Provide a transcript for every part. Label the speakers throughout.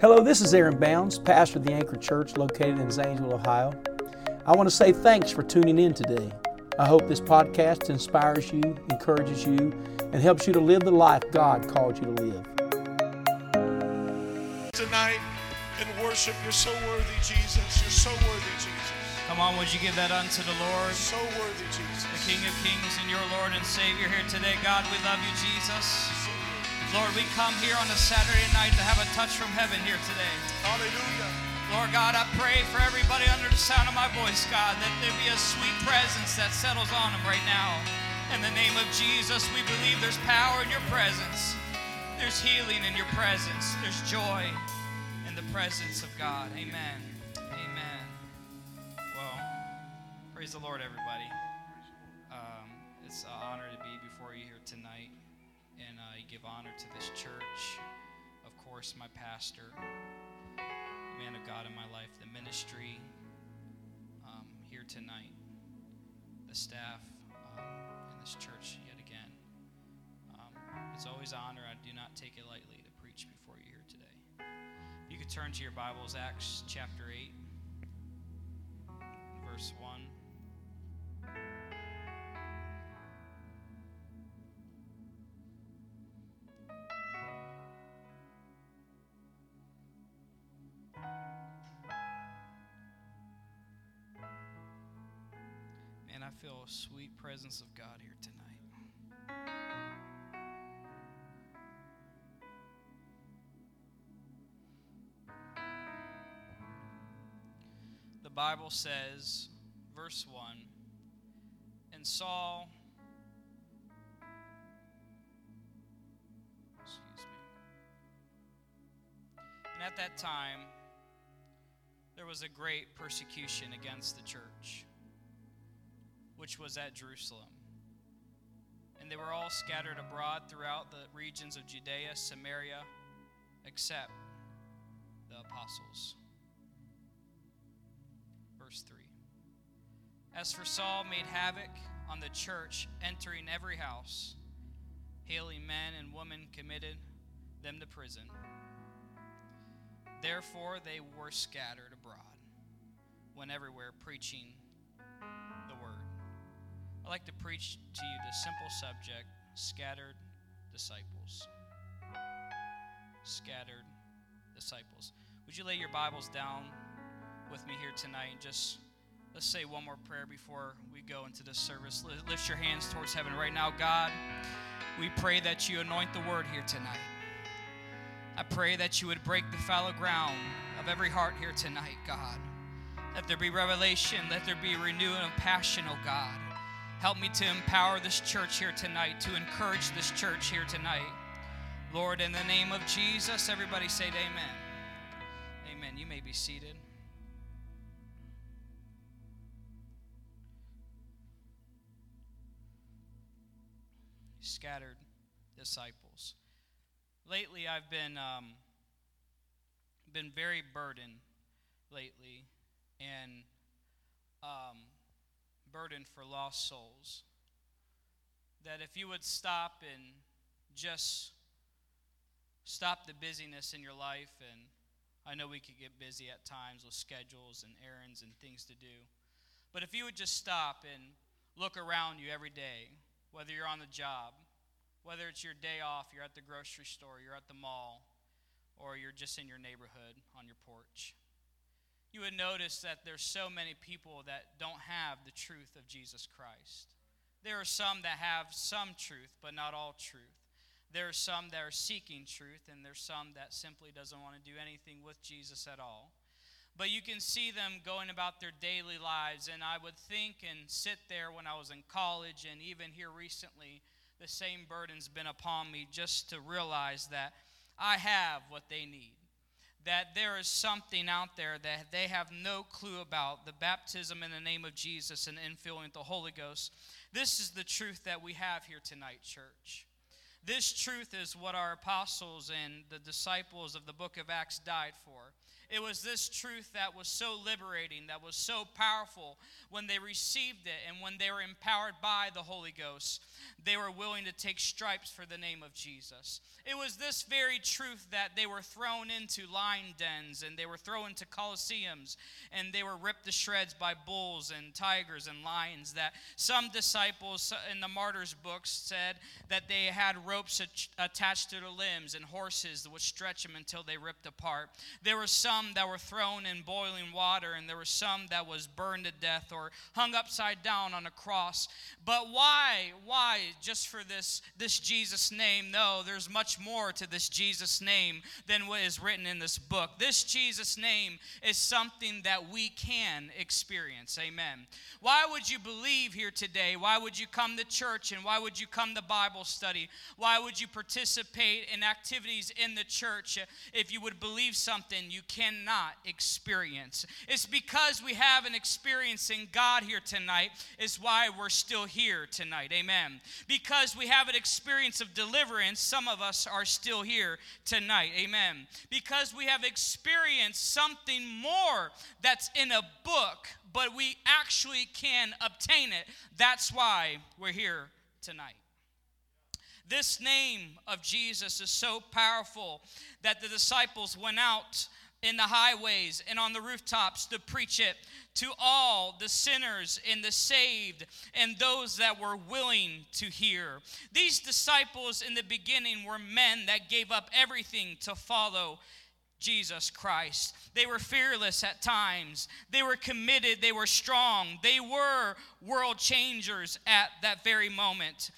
Speaker 1: Hello, this is Aaron Bounds, pastor of the Anchor Church located in Zanesville, Ohio. I want to say thanks for tuning in today. I hope this podcast inspires you, encourages you, and helps you to live the life God called you to live.
Speaker 2: Tonight in worship, you're so worthy, Jesus. You're so worthy, Jesus.
Speaker 3: Come on, would you give that unto the Lord,
Speaker 2: So worthy, Jesus.
Speaker 3: the King of Kings and your Lord and Savior here today? God, we love you, Jesus. Lord, we come here on a Saturday night to have a touch from heaven here today.
Speaker 2: Hallelujah.
Speaker 3: Lord God, I pray for everybody under the sound of my voice, God, that there be a sweet presence that settles on them right now. In the name of Jesus, we believe there's power in your presence. There's healing in your presence. There's joy in the presence of God. Amen. Amen. Well, praise the Lord, everybody. Um, it's an honor to be course, my pastor, man of God in my life, the ministry um, here tonight, the staff um, in this church yet again. Um, it's always an honor. I do not take it lightly to preach before you here today. You could turn to your Bibles, Acts chapter 8, verse 1. Feel a sweet presence of God here tonight. The Bible says, verse 1 And Saul, excuse me, and at that time there was a great persecution against the church which was at Jerusalem. And they were all scattered abroad throughout the regions of Judea, Samaria, except the apostles. Verse 3 As for Saul, made havoc on the church, entering every house, hailing men and women, committed them to prison. Therefore, they were scattered abroad, went everywhere preaching. I'd like to preach to you the simple subject scattered disciples. Scattered disciples. Would you lay your Bibles down with me here tonight and just let's say one more prayer before we go into this service. Lift your hands towards heaven right now. God, we pray that you anoint the word here tonight. I pray that you would break the fallow ground of every heart here tonight, God. Let there be revelation, let there be renewing of passion, oh God. Help me to empower this church here tonight, to encourage this church here tonight. Lord, in the name of Jesus, everybody say amen. Amen. You may be seated. Scattered disciples. Lately, I've been um, been very burdened lately, and um, burden for lost souls. That if you would stop and just stop the busyness in your life, and I know we could get busy at times with schedules and errands and things to do, but if you would just stop and look around you every day, whether you're on the job, whether it's your day off, you're at the grocery store, you're at the mall, or you're just in your neighborhood on your porch you would notice that there's so many people that don't have the truth of Jesus Christ. There are some that have some truth, but not all truth. There are some that are seeking truth, and there's some that simply doesn't want to do anything with Jesus at all. But you can see them going about their daily lives, and I would think and sit there when I was in college, and even here recently, the same burden's been upon me just to realize that I have what they need that there is something out there that they have no clue about the baptism in the name of Jesus and infilling the Holy Ghost. This is the truth that we have here tonight, church. This truth is what our apostles and the disciples of the book of Acts died for. It was this truth that was so liberating, that was so powerful when they received it and when they were empowered by the Holy Ghost. They were willing to take stripes for the name of Jesus. It was this very truth that they were thrown into lion dens and they were thrown into coliseums and they were ripped to shreds by bulls and tigers and lions. That some disciples in the martyrs' books said that they had ropes attached to their limbs and horses that would stretch them until they ripped apart. There were some that were thrown in boiling water and there were some that was burned to death or hung upside down on a cross. But why? Why just for this this Jesus name? No, there's much more to this Jesus name than what is written in this book. This Jesus name is something that we can experience. Amen. Why would you believe here today? Why would you come to church and why would you come to Bible study? Why would you participate in activities in the church if you would believe something you cannot experience? It's because we have an experience in God here tonight is why we're still here tonight. Amen. Because we have an experience of deliverance, some of us are still here tonight. Amen. Because we have experienced something more that's in a book, but we actually can obtain it. That's why we're here tonight. This name of Jesus is so powerful that the disciples went out in the highways and on the rooftops to preach it to all the sinners and the saved and those that were willing to hear. These disciples in the beginning were men that gave up everything to follow Jesus Christ. They were fearless at times. They were committed. They were strong. They were world changers at that very moment.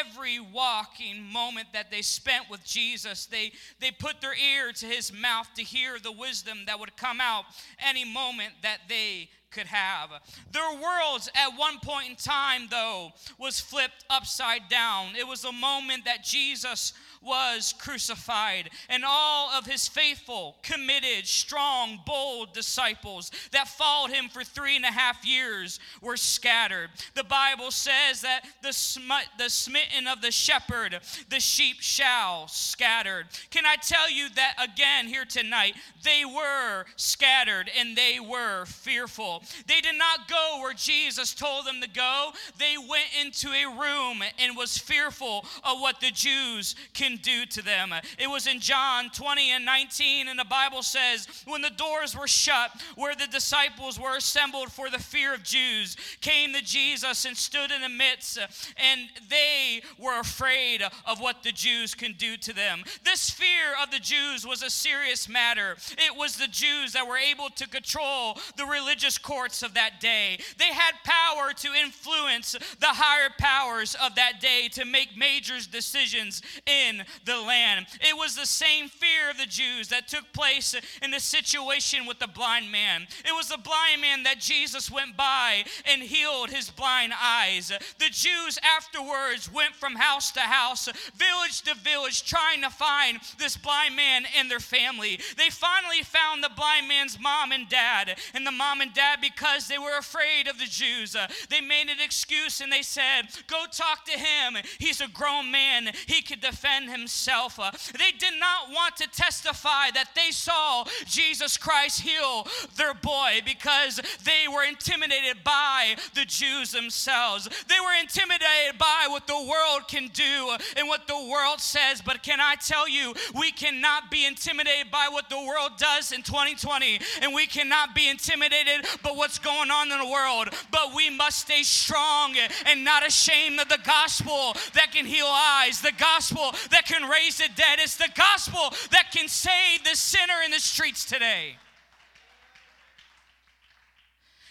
Speaker 3: Every walking moment that they spent with Jesus, they, they put their ear to his mouth to hear the wisdom that would come out any moment that they could have. Their worlds at one point in time, though, was flipped upside down. It was a moment that Jesus was crucified, and all of his faithful, committed, strong, bold disciples that followed him for three and a half years were scattered. The Bible says that the, sm- the smitten of the shepherd, the sheep shall scattered. Can I tell you that again here tonight? They were scattered and they were fearful. They did not go where Jesus told them to go. They went into a room and was fearful of what the Jews can do to them. It was in John 20 and 19, and the Bible says, When the doors were shut, where the disciples were assembled for the fear of Jews, came to Jesus and stood in the midst, and they were afraid of what the Jews can do to them. This fear of the Jews was a serious matter. It was the Jews that were able to control the religious courts of that day. They had power to influence the higher powers of that day to make major decisions in the land. It was the same fear of the Jews that took place in the situation with the blind man. It was the blind man that Jesus went by and healed his blind eyes. The Jews afterwards went from house to house, village to village, trying to find this blind man and their family. They finally found the blind man's mom and dad. And the mom and dad, because they were afraid of the Jews, uh, they made an excuse and they said, Go talk to him. He's a grown man, he could defend himself. Uh, they did not want to testify that they saw Jesus Christ heal their boy because they were intimidated by the Jews themselves. They were intimidated by what the world can do and what the world says. But can I tell you, we cannot be intimidated by what the world does in 2020, and we cannot be intimidated by what's going on in the world. But we must stay strong and not ashamed of the gospel that can heal eyes, the gospel that can raise the dead. It's the gospel that can save the sinner in the streets today.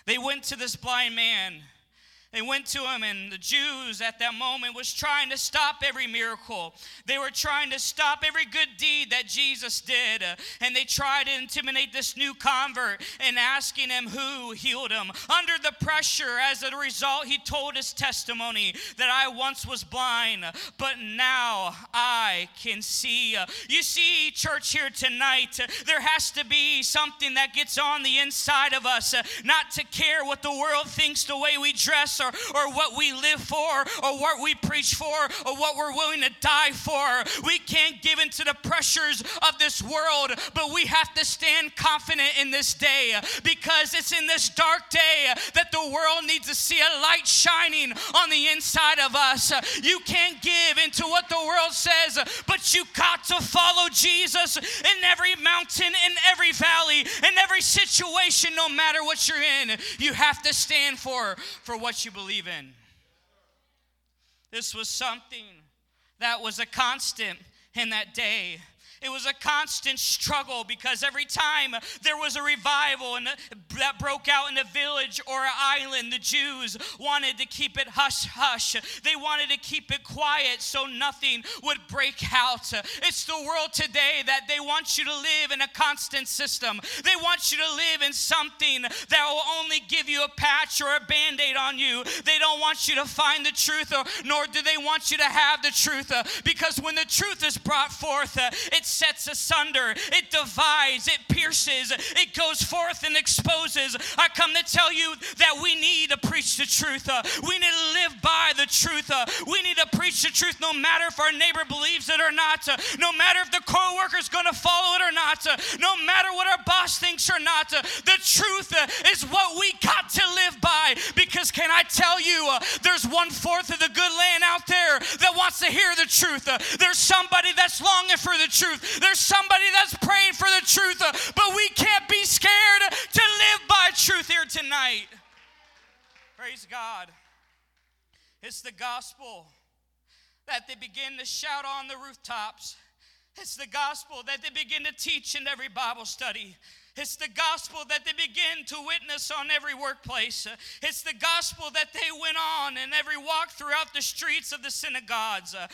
Speaker 3: They went to this blind man they went to him, and the Jews at that moment was trying to stop every miracle. They were trying to stop every good deed that Jesus did. Uh, and they tried to intimidate this new convert and asking him who healed him. Under the pressure, as a result, he told his testimony that I once was blind, but now I can see. You see, church, here tonight, there has to be something that gets on the inside of us, uh, not to care what the world thinks, the way we dress or, or what we live for or what we preach for or what we're willing to die for. We can't give into the pressures of this world, but we have to stand confident in this day because it's in this dark day that the world needs to see a light shining on the inside of us. You can't give into what the world says, but you got to follow Jesus in every mountain, in every valley, in every situation, no matter what you're in. You have to stand for, for what you believe in. This was something that was a constant in that day. It was a constant struggle because every time there was a revival and that broke out in a village or an island, the Jews wanted to keep it hush hush. They wanted to keep it quiet so nothing would break out. It's the world today that they want you to live in a constant system. They want you to live in something that will only give you a patch or a band aid on you. They don't want you to find the truth, or, nor do they want you to have the truth. Uh, because when the truth is brought forth, uh, it's sets asunder, it divides, it pierces, it goes forth and exposes. I come to tell you that we need to preach the truth. Uh, we need to live by the truth. Uh, we need to preach the truth no matter if our neighbor believes it or not, uh, no matter if the co-worker is going to follow it or not, uh, no matter what our boss thinks or not. Uh, the truth uh, is what we got to live by because can I tell you, there's one fourth of the good land out there that wants to hear the truth. there's somebody that's longing for the truth. There's somebody that's praying for the truth, but we can't be scared to live by truth here tonight. Praise God. It's the gospel that they begin to shout on the rooftops. It's the gospel that they begin to teach in every Bible study. It's the gospel that they begin to witness on every workplace. It's the gospel that they went on in every walk throughout the streets of the synagogues. At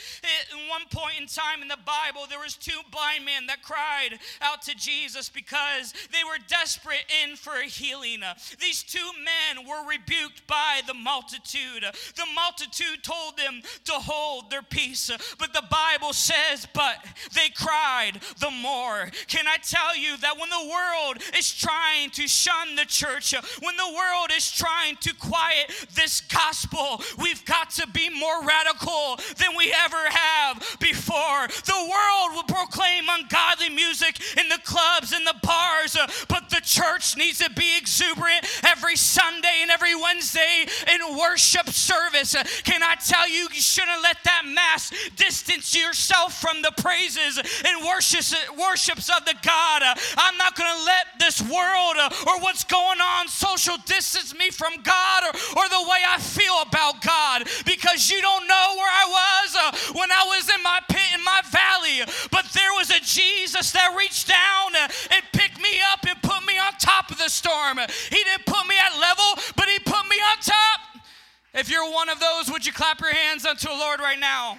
Speaker 3: one point in time in the Bible, there was two blind men that cried out to Jesus because they were desperate in for a healing. These two men were rebuked by the multitude. The multitude told them to hold their peace, but the Bible says, but they cried the more. Can I tell you that when the world world is trying to shun the church, when the world is trying to quiet this gospel, we've got to be more radical than we ever have before. The world will proclaim ungodly music in the clubs and the bars, but the church needs to be exuberant every Sunday and every Wednesday in worship service. Can I tell you, you shouldn't let that mass distance yourself from the praises and worships, worships of the God. I'm not going to let let this world uh, or what's going on social distance me from God or, or the way I feel about God because you don't know where I was uh, when I was in my pit, in my valley. But there was a Jesus that reached down uh, and picked me up and put me on top of the storm. He didn't put me at level, but He put me on top. If you're one of those, would you clap your hands unto the Lord right now?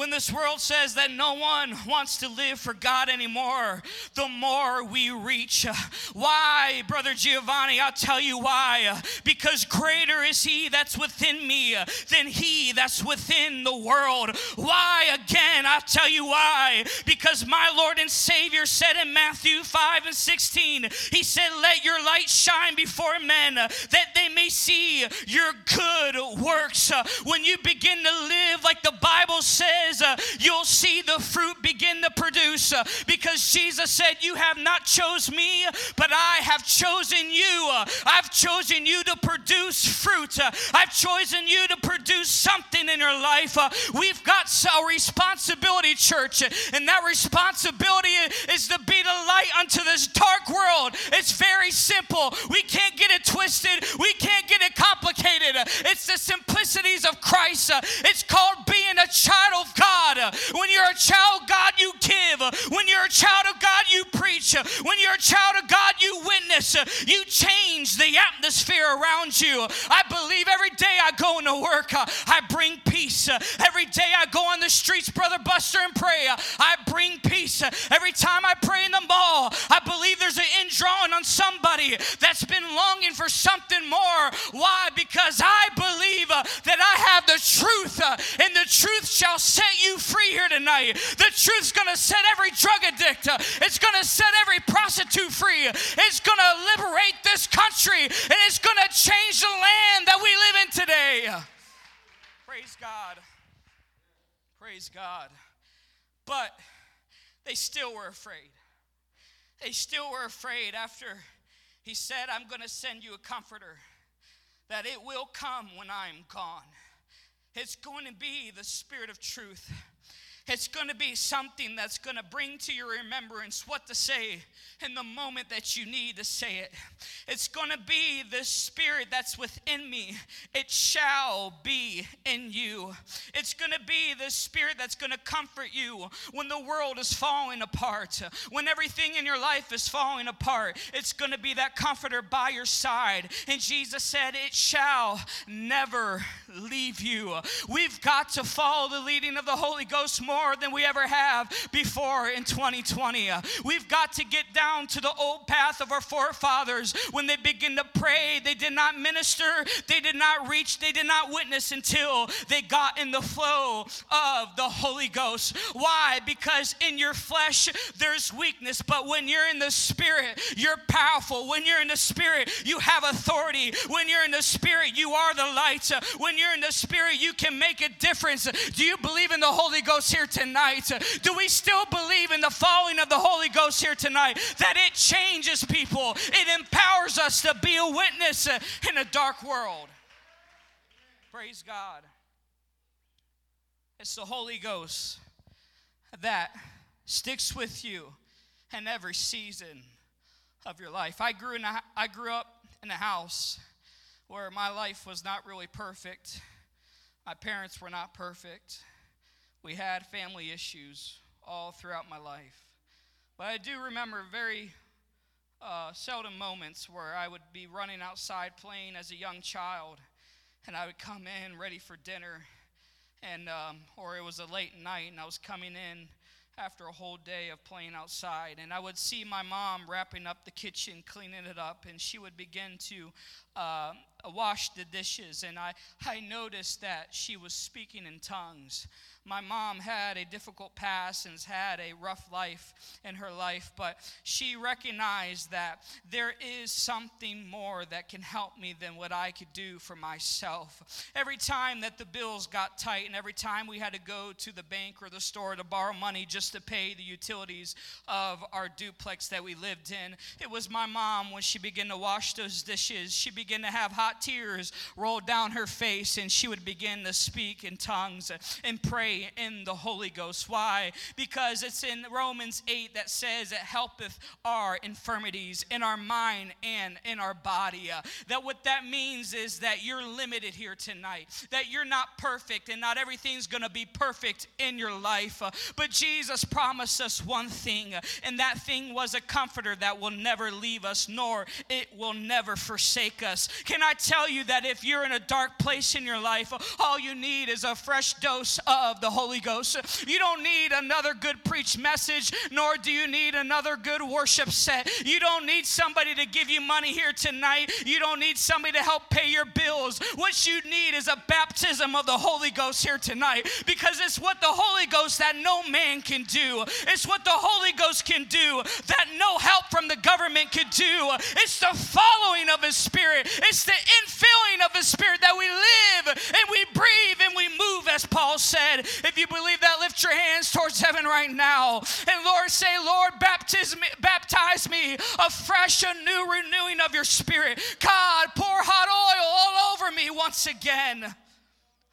Speaker 3: When this world says that no one wants to live for God anymore, the more we reach. Why, Brother Giovanni? I'll tell you why. Because greater is He that's within me than He that's within the world. Why? Again, I'll tell you why. Because my Lord and Savior said in Matthew 5 and 16, He said, Let your light shine before men that they may see your good works. When you begin to live like the Bible says, uh, you'll see the fruit begin to produce uh, because Jesus said, You have not chose me, but I have chosen you. Uh, I've chosen you to produce fruit. Uh, I've chosen you to produce something in your life. Uh, we've got a responsibility, church, and that responsibility is to be the light unto this dark world. It's very simple. We can't get it twisted, we can't get it complicated. It's the simplicities of Christ. Uh, it's called being a child God. When you're a child of God, you give. When you're a child of God, you preach. When you're a child of God, you witness. You change the atmosphere around you. I believe every day I go into work, I bring peace. Every day I go on the streets, Brother Buster, and pray, I bring peace. Every time I pray in the mall, I believe there's an indrawing on somebody that's been longing for something more. Why? Because I believe that I have the truth, and the truth shall set you free here tonight. The truth's going to set every drug addict, it's going to set every prostitute free. It's going to liberate this country and it's going to change the land that we live in today. Praise God. Praise God. But they still were afraid. They still were afraid after he said, I'm going to send you a comforter, that it will come when I'm gone. It's going to be the Spirit of truth. It's going to be something that's going to bring to your remembrance what to say in the moment that you need to say it. It's going to be the spirit that's within me. It shall be in you. It's going to be the spirit that's going to comfort you when the world is falling apart, when everything in your life is falling apart. It's going to be that comforter by your side. And Jesus said, It shall never leave you. We've got to follow the leading of the Holy Ghost more more than we ever have before in 2020. We've got to get down to the old path of our forefathers. When they begin to pray, they did not minister, they did not reach, they did not witness until they got in the flow of the Holy Ghost. Why? Because in your flesh there's weakness, but when you're in the spirit, you're powerful. When you're in the spirit, you have authority. When you're in the spirit, you are the light. When you're in the spirit, you can make a difference. Do you believe in the Holy Ghost here tonight? Do we still believe in the falling of the Holy Ghost here tonight? That it changes people, it empowers us to be a witness in a dark world. Praise God. It's the Holy Ghost that sticks with you in every season of your life. I grew in a, I grew up in a house where my life was not really perfect. My parents were not perfect. We had family issues all throughout my life. But I do remember very uh, seldom moments where I would be running outside playing as a young child, and I would come in ready for dinner, and um, or it was a late night, and I was coming in after a whole day of playing outside, and I would see my mom wrapping up the kitchen, cleaning it up, and she would begin to uh, wash the dishes, and I I noticed that she was speaking in tongues my mom had a difficult past and has had a rough life in her life, but she recognized that there is something more that can help me than what I could do for myself. Every time that the bills got tight and every time we had to go to the bank or the store to borrow money just to pay the utilities of our duplex that we lived in, it was my mom when she began to wash those dishes. She began to have hot tears roll down her face and she would begin to speak in tongues and pray in the Holy Ghost. Why? Because it's in Romans 8 that says it helpeth our infirmities in our mind and in our body. Uh, that what that means is that you're limited here tonight, that you're not perfect and not everything's going to be perfect in your life. Uh, but Jesus promised us one thing, uh, and that thing was a comforter that will never leave us, nor it will never forsake us. Can I tell you that if you're in a dark place in your life, all you need is a fresh dose of the Holy Ghost. You don't need another good preach message, nor do you need another good worship set. You don't need somebody to give you money here tonight. You don't need somebody to help pay your bills. What you need is a baptism of the Holy Ghost here tonight because it's what the Holy Ghost that no man can do. It's what the Holy Ghost can do that no help from the government could do. It's the following of His Spirit, it's the infilling of His Spirit that we live and we breathe and we move, as Paul said. If you believe that, lift your hands towards heaven right now. And Lord, say, Lord, baptize me, baptize me afresh, a new renewing of your spirit. God, pour hot oil all over me once again.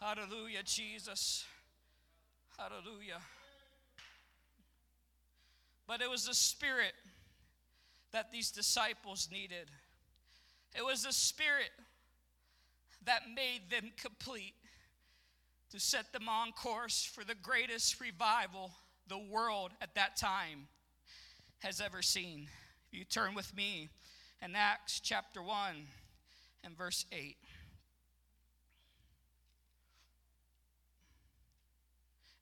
Speaker 3: Hallelujah, Jesus. Hallelujah. But it was the spirit that these disciples needed. It was the spirit that made them complete to set them on course for the greatest revival the world at that time has ever seen. If you turn with me in Acts chapter 1 and verse 8.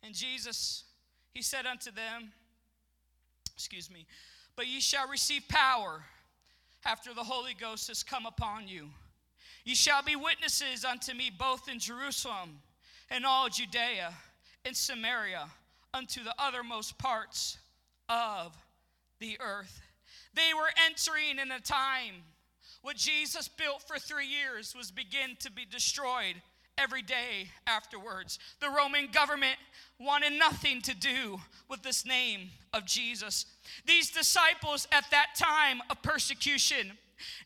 Speaker 3: And Jesus, he said unto them, excuse me, but ye shall receive power after the Holy Ghost has come upon you. Ye shall be witnesses unto me both in Jerusalem and all Judea and Samaria unto the uttermost parts of the earth. They were entering in a time what Jesus built for three years was begin to be destroyed every day afterwards. The Roman government wanted nothing to do with this name of Jesus. These disciples at that time of persecution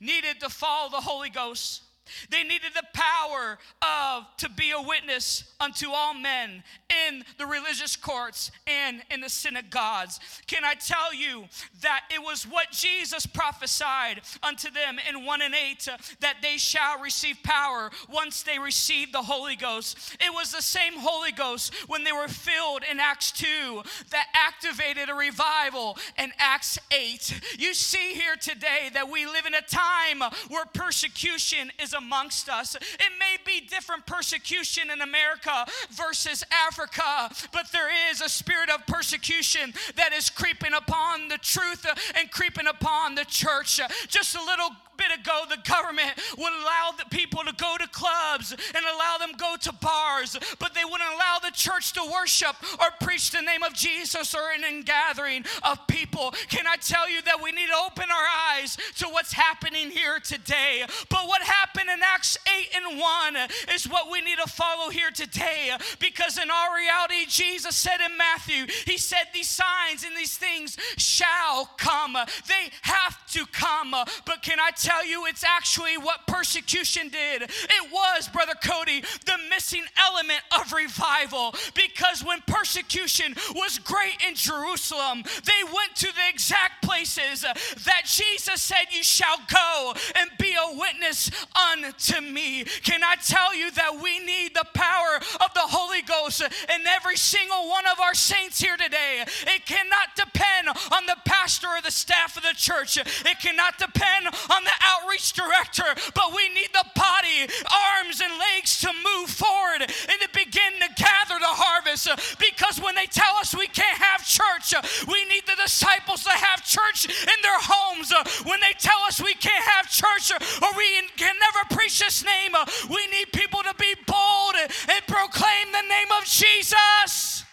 Speaker 3: needed to follow the Holy Ghost. They needed the power of to be a witness unto all men in the religious courts and in the synagogues. Can I tell you that it was what Jesus prophesied unto them in 1 and 8 uh, that they shall receive power once they receive the Holy Ghost. It was the same Holy Ghost when they were filled in Acts 2 that activated a revival in Acts 8. You see here today that we live in a time where persecution is amongst us. It may be different persecution in America versus Africa, but there is a spirit of persecution that is creeping upon the truth and creeping upon the church. Just a little bit ago, the government would allow the people to go to clubs and allow them go to bars, but they wouldn't allow the church to worship or preach the name of Jesus or in a gathering of people. Can I tell you that we need to open our eyes to what's happening here today? But what happened in Acts 8 and 1 is what we need to follow here today because in our reality, Jesus said in Matthew, He said, These signs and these things shall come. They have to come. But can I tell tell you it's actually what persecution did. It was, Brother Cody, the missing element of revival because when persecution was great in Jerusalem, they went to the exact places that Jesus said, You shall go and be a witness unto me. Can I tell you that we need the power of the Holy Ghost in every single one of our saints here today? It cannot depend on the pastor or the staff of the church, it cannot depend on the outreach director, but we need the body, arms, and legs to move forward and to begin to gather the harvest. Because when they tell us we can't have church, we need the disciples to have church in their homes. When they tell us we can't have church or we can never preach this name, we need people to be bold and proclaim the name of Jesus.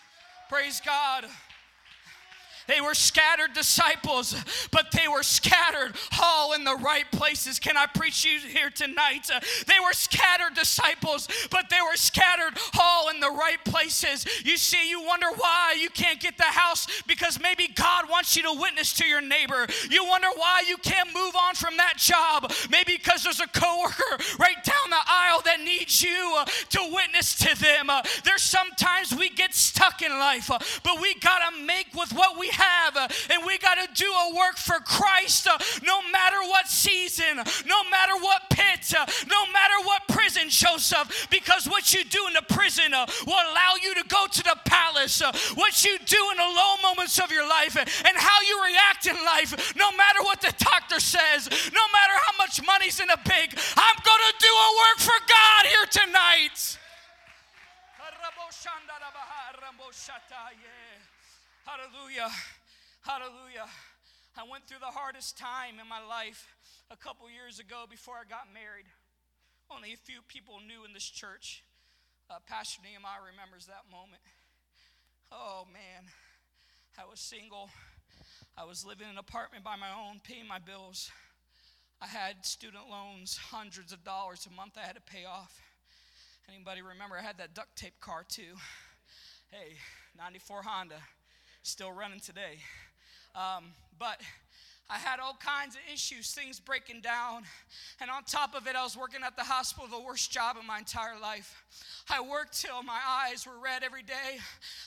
Speaker 3: Praise God. They were scattered disciples, but they were scattered all in the right places. Can I preach you here tonight? They were scattered disciples, but they were scattered all in the right places. You see, you wonder why you can't get the house because maybe God wants you to witness to your neighbor. You wonder why you can't move on from that job. Maybe because there's a coworker right down the aisle that needs you uh, to witness to them. Uh, there's sometimes we get stuck in life, uh, but we got to make with what we have. And we got to do a work for Christ uh, no matter what season, no matter what pit, uh, no matter what prison, Joseph, because what you do in the prison uh, will allow you to go to the palace. What you do in the low moments of your life and how you react in life, no matter what the doctor says, no matter how much money's in the bank, I'm going to do a work for God here tonight. Hallelujah. Hallelujah. I went through the hardest time in my life a couple years ago before I got married. Only a few people knew in this church. Uh, Pastor Nehemiah remembers that moment. Oh man, I was single. I was living in an apartment by my own, paying my bills. I had student loans, hundreds of dollars a month I had to pay off. Anybody remember I had that duct tape car too? Hey, 94 Honda still running today. Um, but I had all kinds of issues, things breaking down. And on top of it, I was working at the hospital, the worst job in my entire life. I worked till my eyes were red every day.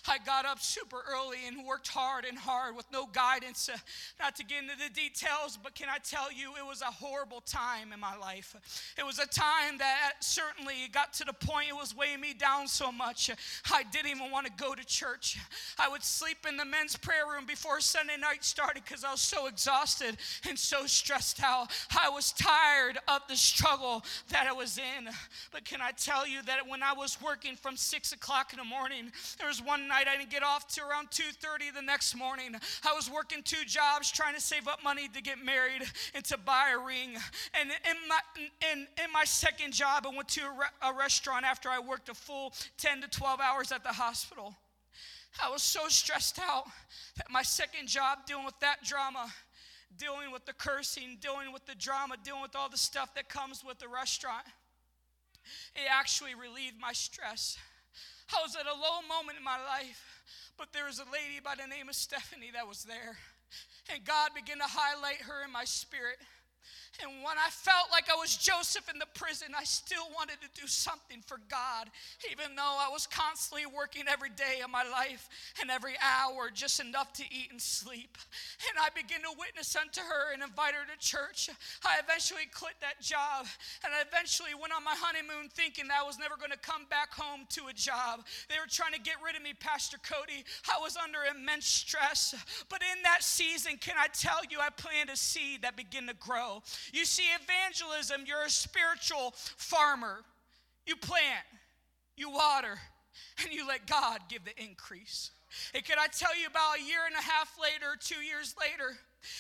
Speaker 3: I got up super early and worked hard and hard with no guidance. Uh, not to get into the details, but can I tell you, it was a horrible time in my life. It was a time that certainly got to the point it was weighing me down so much. I didn't even want to go to church. I would sleep in the men's prayer room before Sunday night started because I was so exhausted and so stressed out. I was tired of the struggle that I was in. But can I tell you that when I was was working from six o'clock in the morning. There was one night I didn't get off till around 2:30 the next morning. I was working two jobs trying to save up money to get married and to buy a ring. And in my in, in my second job, I went to a, re- a restaurant after I worked a full 10 to 12 hours at the hospital. I was so stressed out that my second job dealing with that drama dealing with the cursing, dealing with the drama, dealing with all the stuff that comes with the restaurant. It actually relieved my stress. I was at a low moment in my life, but there was a lady by the name of Stephanie that was there. And God began to highlight her in my spirit. And when I felt like I was Joseph in the prison, I still wanted to do something for God, even though I was constantly working every day of my life and every hour just enough to eat and sleep. And I began to witness unto her and invite her to church. I eventually quit that job and I eventually went on my honeymoon thinking that I was never going to come back home to a job. They were trying to get rid of me, Pastor Cody. I was under immense stress. But in that season, can I tell you, I planted a seed that began to grow. You see, evangelism, you're a spiritual farmer. You plant, you water, and you let God give the increase. And can I tell you about a year and a half later, two years later,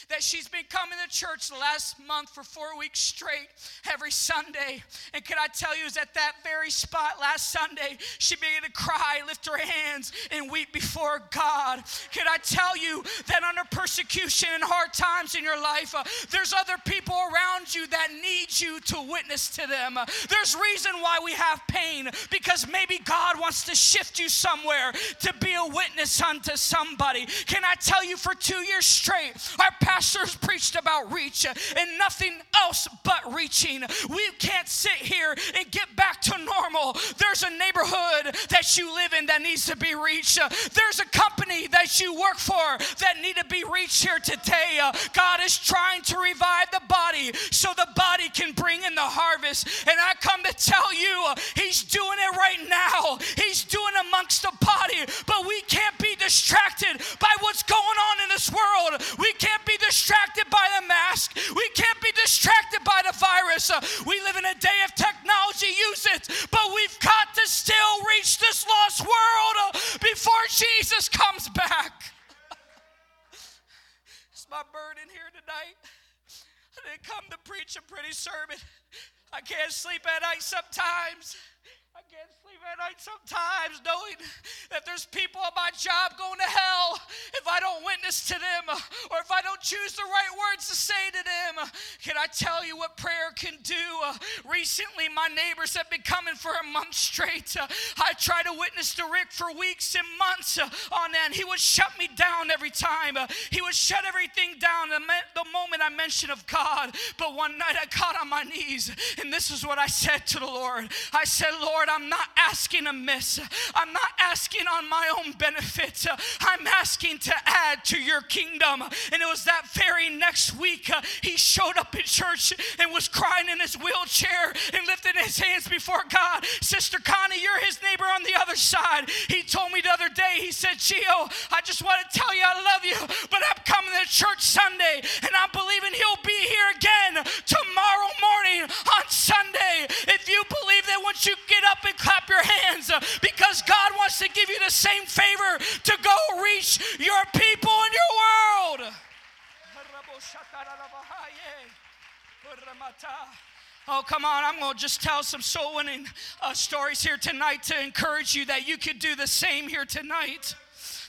Speaker 3: that she's been coming to church the last month for four weeks straight every Sunday. And can I tell you, is at that very spot last Sunday, she began to cry, lift her hands, and weep before God. Can I tell you that under persecution and hard times in your life, uh, there's other people around you that need you to witness to them. Uh, there's reason why we have pain because maybe God wants to shift you somewhere to be a witness unto somebody. Can I tell you, for two years straight, our pastors preached about reach and nothing else but reaching. We can't sit here and get back to normal. There's a neighborhood that you live in that needs to be reached. There's a company that you work for that need to be reached here today. God is trying to revive the body so the body can bring in the harvest. And I come to tell you, He's doing it right now. He's doing amongst the body, but we can't be distracted by what's going on in this world. We can't can't be distracted by the mask. We can't be distracted by the virus. Uh, we live in a day of technology, use it, but we've got to still reach this lost world uh, before Jesus comes back. it's my burden here tonight. I didn't come to preach a pretty sermon. I can't sleep at night sometimes. I can't sleep at night sometimes knowing that there's people on my job going to hell if I don't witness to them or if I don't choose the right words to say to them. Can I tell you what prayer can do? Uh, recently, my neighbors have been coming for a month straight. Uh, I tried to witness to Rick for weeks and months uh, on end. He would shut me down every time. He would shut everything down the, the moment I mentioned of God. But one night I got on my knees and this is what I said to the Lord. I said, Lord, Lord, I'm not asking amiss. I'm not asking on my own benefit. I'm asking to add to your kingdom. And it was that very next week uh, he showed up in church and was crying in his wheelchair and lifting his hands before God. Sister Connie, you're his neighbor on the other side. He told me the other day, he said, Gio, I just want to tell you I love you, but I'm coming to church Sunday and I'm believing he'll be here again tomorrow morning on Sunday. If you believe that once you get up up and clap your hands uh, because God wants to give you the same favor to go reach your people in your world. Oh, come on. I'm going to just tell some soul winning uh, stories here tonight to encourage you that you could do the same here tonight.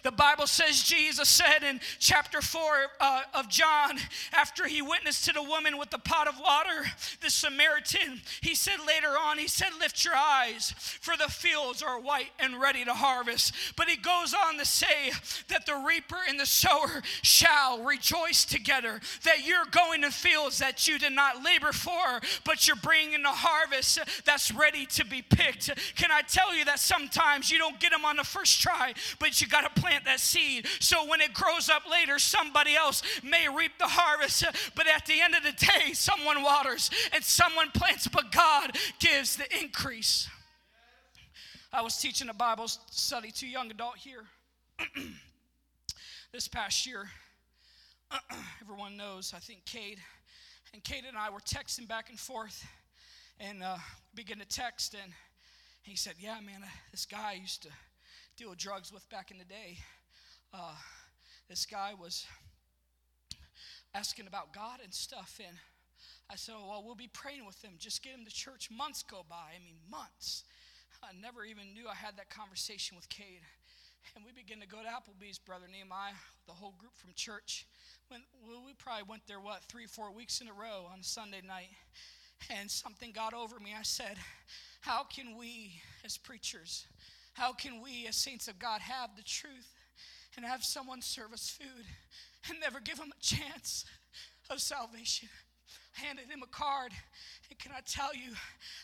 Speaker 3: The Bible says Jesus said in chapter 4 uh, of John, after he witnessed to the woman with the pot of water, the Samaritan, he said later on, he said, Lift your eyes, for the fields are white and ready to harvest. But he goes on to say that the reaper and the sower shall rejoice together, that you're going to fields that you did not labor for, but you're bringing a harvest that's ready to be picked. Can I tell you that sometimes you don't get them on the first try, but you got to plant plant that seed so when it grows up later, somebody else may reap the harvest. But at the end of the day, someone waters and someone plants, but God gives the increase. I was teaching a Bible study to young adult here this past year. Everyone knows, I think, Cade. And Cade and I were texting back and forth and uh, began to text. And he said, Yeah, man, uh, this guy used to deal with drugs with back in the day, uh, this guy was asking about God and stuff. And I said, oh, Well, we'll be praying with him. Just get him to church. Months go by. I mean, months. I never even knew I had that conversation with Cade. and we began to go to Applebee's, Brother Nehemiah, the whole group from church. When, well, we probably went there, what, three, four weeks in a row on Sunday night. And something got over me. I said, How can we, as preachers, how can we, as saints of God, have the truth and have someone serve us food and never give them a chance of salvation? Handed him a card and can I tell you,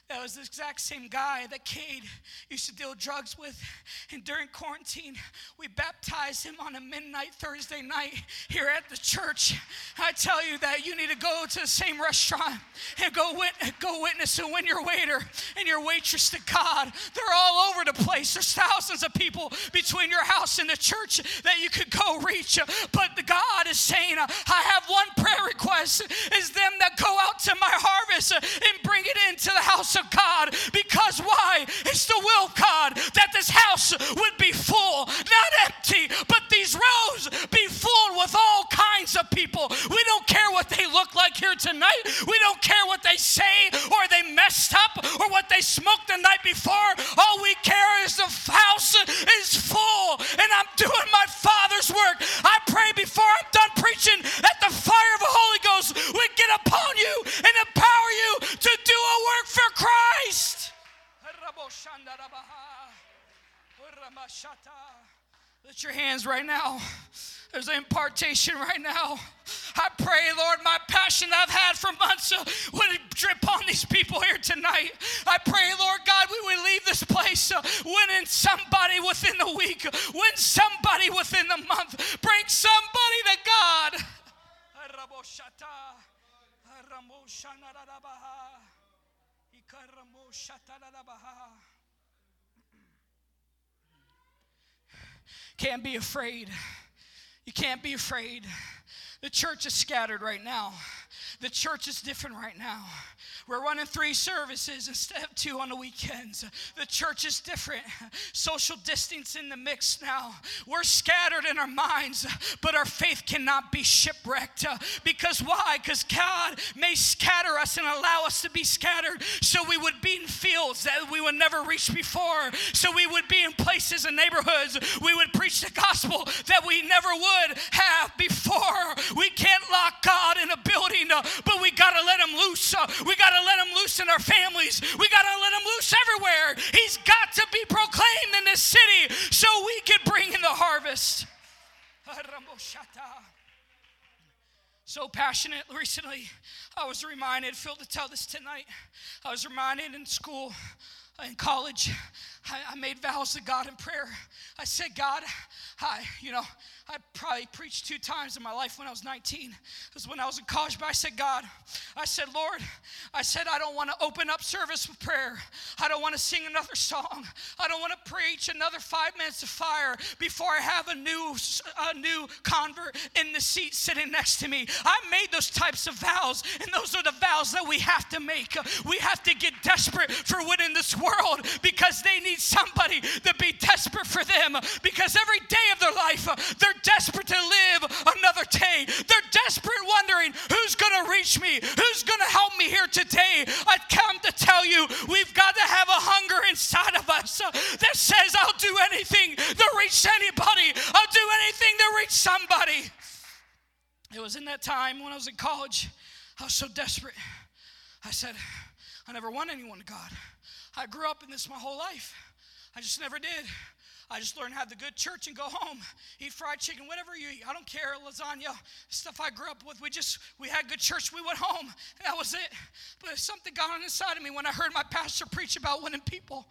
Speaker 3: that was the exact same guy that Cade used to deal drugs with. And during quarantine, we baptized him on a midnight Thursday night here at the church. I tell you that you need to go to the same restaurant and go, wit- go witness and win your waiter and your waitress to God. They're all over the place. There's thousands of people between your house and the church that you could go reach. But God is saying, I have one prayer request is them that go out to my harvest and bring it into the house of God. Because why? It's the will of God that this house would be full, not empty, but these rows be full with all kinds of people. We don't care what they look like here tonight. We don't care what they say or they messed up or what they smoked the night before. All we care is the house is full and I'm doing my Father's work. I pray before I'm done preaching that the fire of the Holy Upon you and empower you to do a work for Christ. Lift your hands right now. There's an impartation right now. I pray, Lord, my passion I've had for months would drip on these people here tonight. I pray, Lord God, we would leave this place uh, winning somebody within the week, win somebody within the month, bring somebody to God. Can't be afraid. You can't be afraid. The church is scattered right now. The church is different right now. We're running three services instead of two on the weekends. The church is different. Social distance in the mix now. We're scattered in our minds, but our faith cannot be shipwrecked. Because why? Because God may scatter us and allow us to be scattered so we would be in fields that we would never reach before. So we would be in places and neighborhoods. We would preach the gospel that we never would have before. We can't lock God in a building, but loose. Uh, we got to let Him loose in our families. We got to let Him loose everywhere. He's got to be proclaimed in this city so we can bring in the harvest. So passionate recently. I was reminded, Phil, to tell this tonight. I was reminded in school, in college, I, I made vows to God in prayer. I said, God, I, you know, I probably preached two times in my life when I was 19. It was when I was in college, but I said, God, I said, Lord, I said, I don't want to open up service with prayer. I don't want to sing another song. I don't want to preach another five minutes of fire before I have a new, a new convert in the seat sitting next to me. I made those types of vows, and those are the vows that we have to make. We have to get desperate for what in this world because they need somebody to be desperate for them because every day of their life, they're desperate to live another day. They're desperate, wondering who's going to reach me, who's going to help me here today. I come to tell you, we've got to have a hunger inside of us that says, I'll do anything to reach anybody, I'll do anything to reach somebody. It was in that time when I was in college, I was so desperate. I said, I never want anyone to God. I grew up in this my whole life. I just never did. I just learned how to good church and go home, eat fried chicken, whatever you eat. I don't care, lasagna, stuff I grew up with. We just, we had good church, we went home, that was it. But something got on inside of me when I heard my pastor preach about winning people.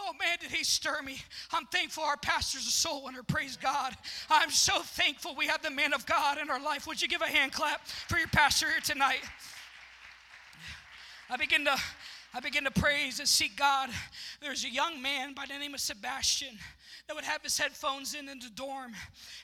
Speaker 3: Oh man, did he stir me. I'm thankful our pastor's a soul winner, praise God. I'm so thankful we have the man of God in our life. Would you give a hand clap for your pastor here tonight? I begin to I begin to praise and seek God. There's a young man by the name of Sebastian that would have his headphones in in the dorm.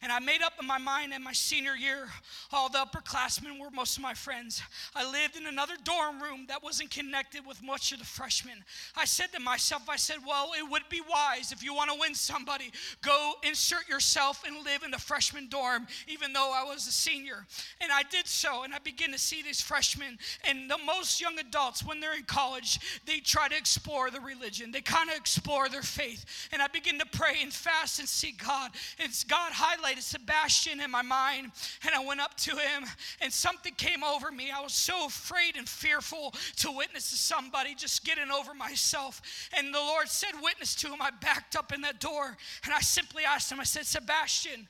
Speaker 3: And I made up in my mind in my senior year, all the upperclassmen were most of my friends. I lived in another dorm room that wasn't connected with much of the freshmen. I said to myself, I said, well, it would be wise if you want to win somebody, go insert yourself and live in the freshman dorm, even though I was a senior. And I did so, and I began to see these freshmen and the most young adults when they're in college, they try to explore the religion. They kind of explore their faith. And I begin to pray pray and fast and see God. It's God highlighted Sebastian in my mind, and I went up to him, and something came over me. I was so afraid and fearful to witness to somebody, just getting over myself. And the Lord said, Witness to him. I backed up in that door, and I simply asked him, I said, Sebastian,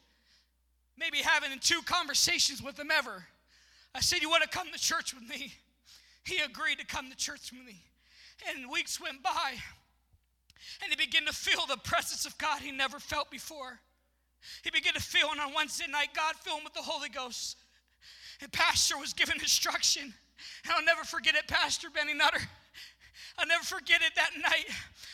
Speaker 3: maybe having two conversations with him ever. I said, You want to come to church with me? He agreed to come to church with me. And weeks went by, and he began to feel the presence of God he never felt before. He began to feel, and on Wednesday night, God filled him with the Holy Ghost. And Pastor was given instruction. And I'll never forget it, Pastor Benny Nutter. I'll never forget it that night.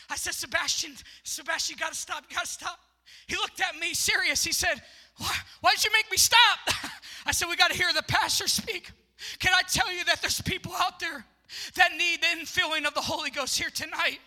Speaker 3: I said, Sebastian, Sebastian, you gotta stop, you gotta stop. He looked at me serious. He said, Why, why did you make me stop? I said, We gotta hear the pastor speak. Can I tell you that there's people out there that need the infilling of the Holy Ghost here tonight?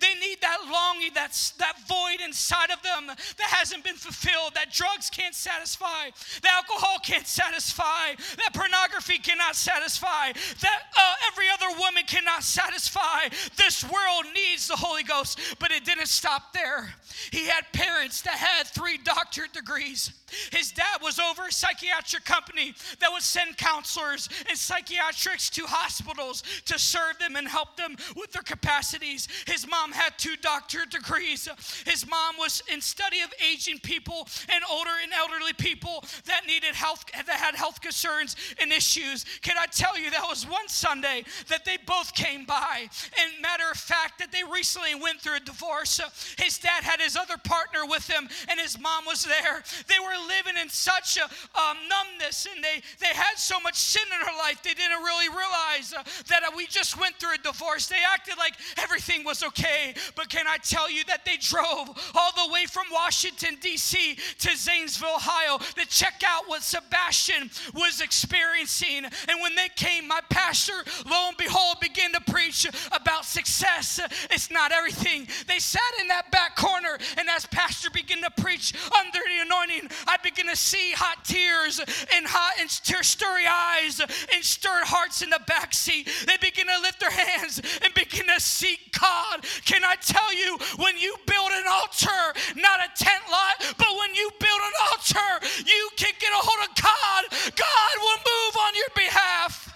Speaker 3: They need that longing, that's that void inside of them that hasn't been fulfilled, that drugs can't satisfy, that alcohol can't satisfy, that pornography cannot satisfy, that uh, every other woman cannot satisfy. This world needs the Holy Ghost, but it didn't stop there. He had parents that had three doctorate degrees. His dad was over a psychiatric company that would send counselors and psychiatrics to hospitals to serve them and help them with their capacities. His mom had two doctorate degrees. His mom was in study of aging people and older and elderly people that needed health that had health concerns and issues. Can I tell you that was one Sunday that they both came by. And matter of fact that they recently went through a divorce. His dad had his other partner with him and his mom was there. They were living in such a um, numbness and they, they had so much sin in her life, they didn't really realize uh, that uh, we just went through a divorce. They acted like everything was okay. But can I tell you that they drove all the way from Washington, D.C. to Zanesville, Ohio to check out what Sebastian was experiencing. And when they came, my pastor, lo and behold, began to preach about success. It's not everything. They sat in that back corner, and as pastor began to preach under the anointing, I began to see hot tears and hot and tear-stirry eyes and stirred hearts in the back seat. They begin to lift their hands and begin to seek God. Can I tell you, when you build an altar, not a tent lot, but when you build an altar, you can get a hold of God. God will move on your behalf.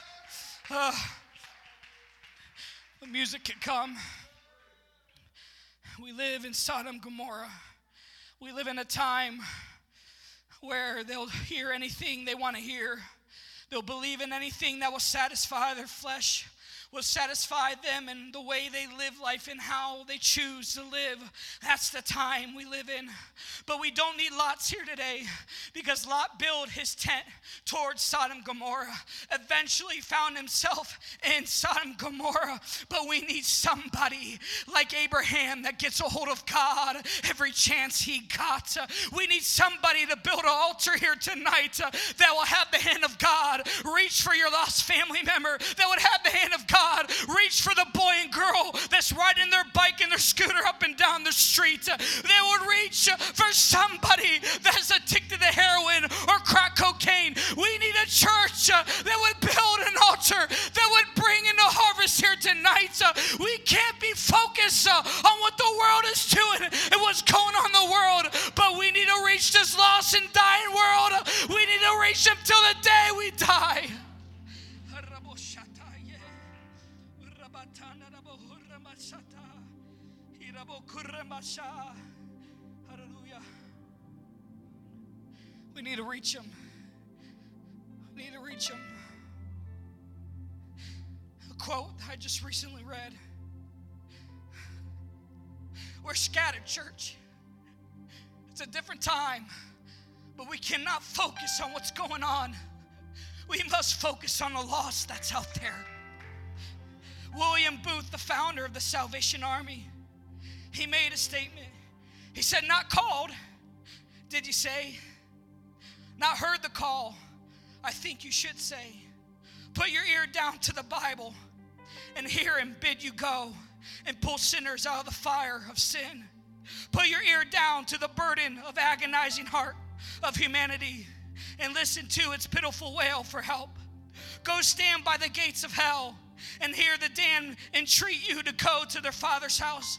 Speaker 3: Uh, the music can come. We live in Sodom Gomorrah. We live in a time where they'll hear anything they want to hear. They'll believe in anything that will satisfy their flesh will satisfy them and the way they live life and how they choose to live. That's the time we live in. But we don't need Lot's here today because Lot built his tent towards Sodom and Gomorrah, eventually found himself in Sodom and Gomorrah. But we need somebody like Abraham that gets a hold of God every chance he got. We need somebody to build an altar here tonight that will have the hand of God reach for your lost family member, that would have the hand of God reach for the boy and girl that's riding their bike and their scooter up and down the street. They would reach for somebody that's addicted to heroin or crack cocaine. We need a church that would build an altar that would bring in the harvest here tonight. We can't be focused on what the world is doing and what's going on in the world, but we need to reach this lost and dying world. We need to reach them till the day we die. Hallelujah. We need to reach them. We need to reach them. A quote I just recently read. We're scattered, church. It's a different time, but we cannot focus on what's going on. We must focus on the lost that's out there. William Booth, the founder of the Salvation Army, he made a statement. He said, Not called, did you say? Not heard the call, I think you should say. Put your ear down to the Bible and hear him bid you go and pull sinners out of the fire of sin. Put your ear down to the burden of agonizing heart of humanity and listen to its pitiful wail for help. Go stand by the gates of hell and hear the damned entreat you to go to their father's house.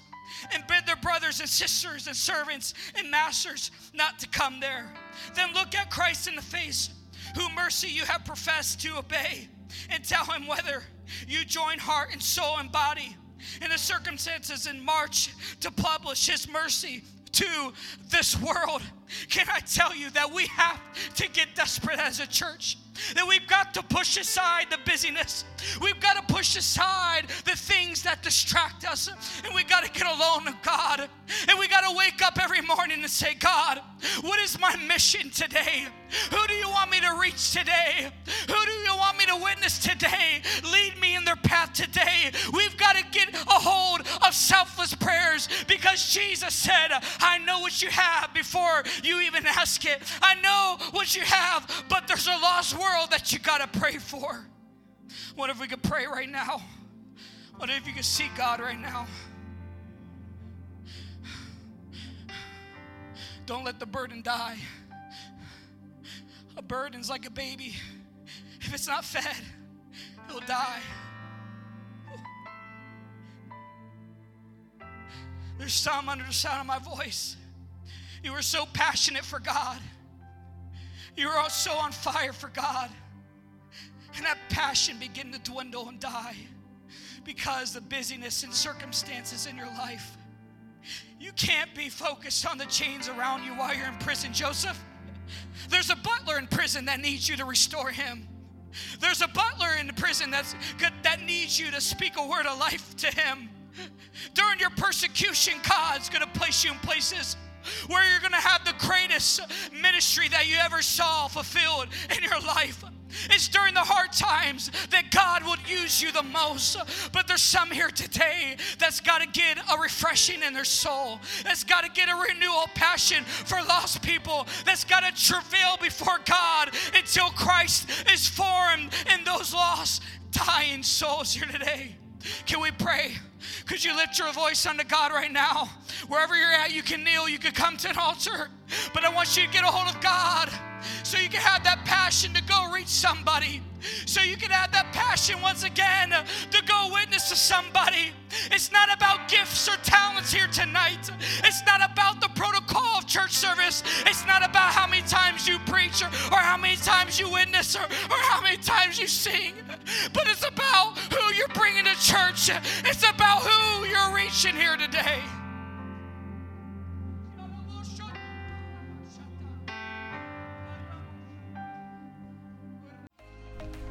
Speaker 3: And bid their brothers and sisters and servants and masters not to come there. Then look at Christ in the face, whom mercy you have professed to obey, and tell him whether you join heart and soul and body in the circumstances and march to publish his mercy to this world. Can I tell you that we have to get desperate as a church? That we've got to push aside the busyness. We've got to push aside the things that distract us. And we've got to get alone with God. And we got to wake up every morning and say, God, what is my mission today? Who do you want me to reach today? Who do you want me to witness today? Lead me in their path today. We've selfless prayers because Jesus said, I know what you have before you even ask it. I know what you have, but there's a lost world that you got to pray for. What if we could pray right now? What if you could see God right now? Don't let the burden die. A burden's like a baby. If it's not fed, it'll die. There's some under the sound of my voice. You were so passionate for God. You were so on fire for God. And that passion began to dwindle and die because the busyness and circumstances in your life. You can't be focused on the chains around you while you're in prison, Joseph. There's a butler in prison that needs you to restore him. There's a butler in the prison that's good, that needs you to speak a word of life to him. During your persecution, God's going to place you in places where you're going to have the greatest ministry that you ever saw fulfilled in your life. It's during the hard times that God will use you the most. But there's some here today that's got to get a refreshing in their soul, that's got to get a renewal passion for lost people, that's got to travail before God until Christ is formed in those lost, dying souls here today. Can we pray? Could you lift your voice unto God right now? Wherever you're at, you can kneel, you can come to an altar. But I want you to get a hold of God so you can have that passion to go reach somebody. So you can have that passion once again to go witness to somebody. It's not about gifts or talents here tonight. It's not about the protocol of church service. It's not about how many times you preach or, or how many times you witness or, or how many times you sing. But it's about who you're bringing to church. It's about who you're reaching here today.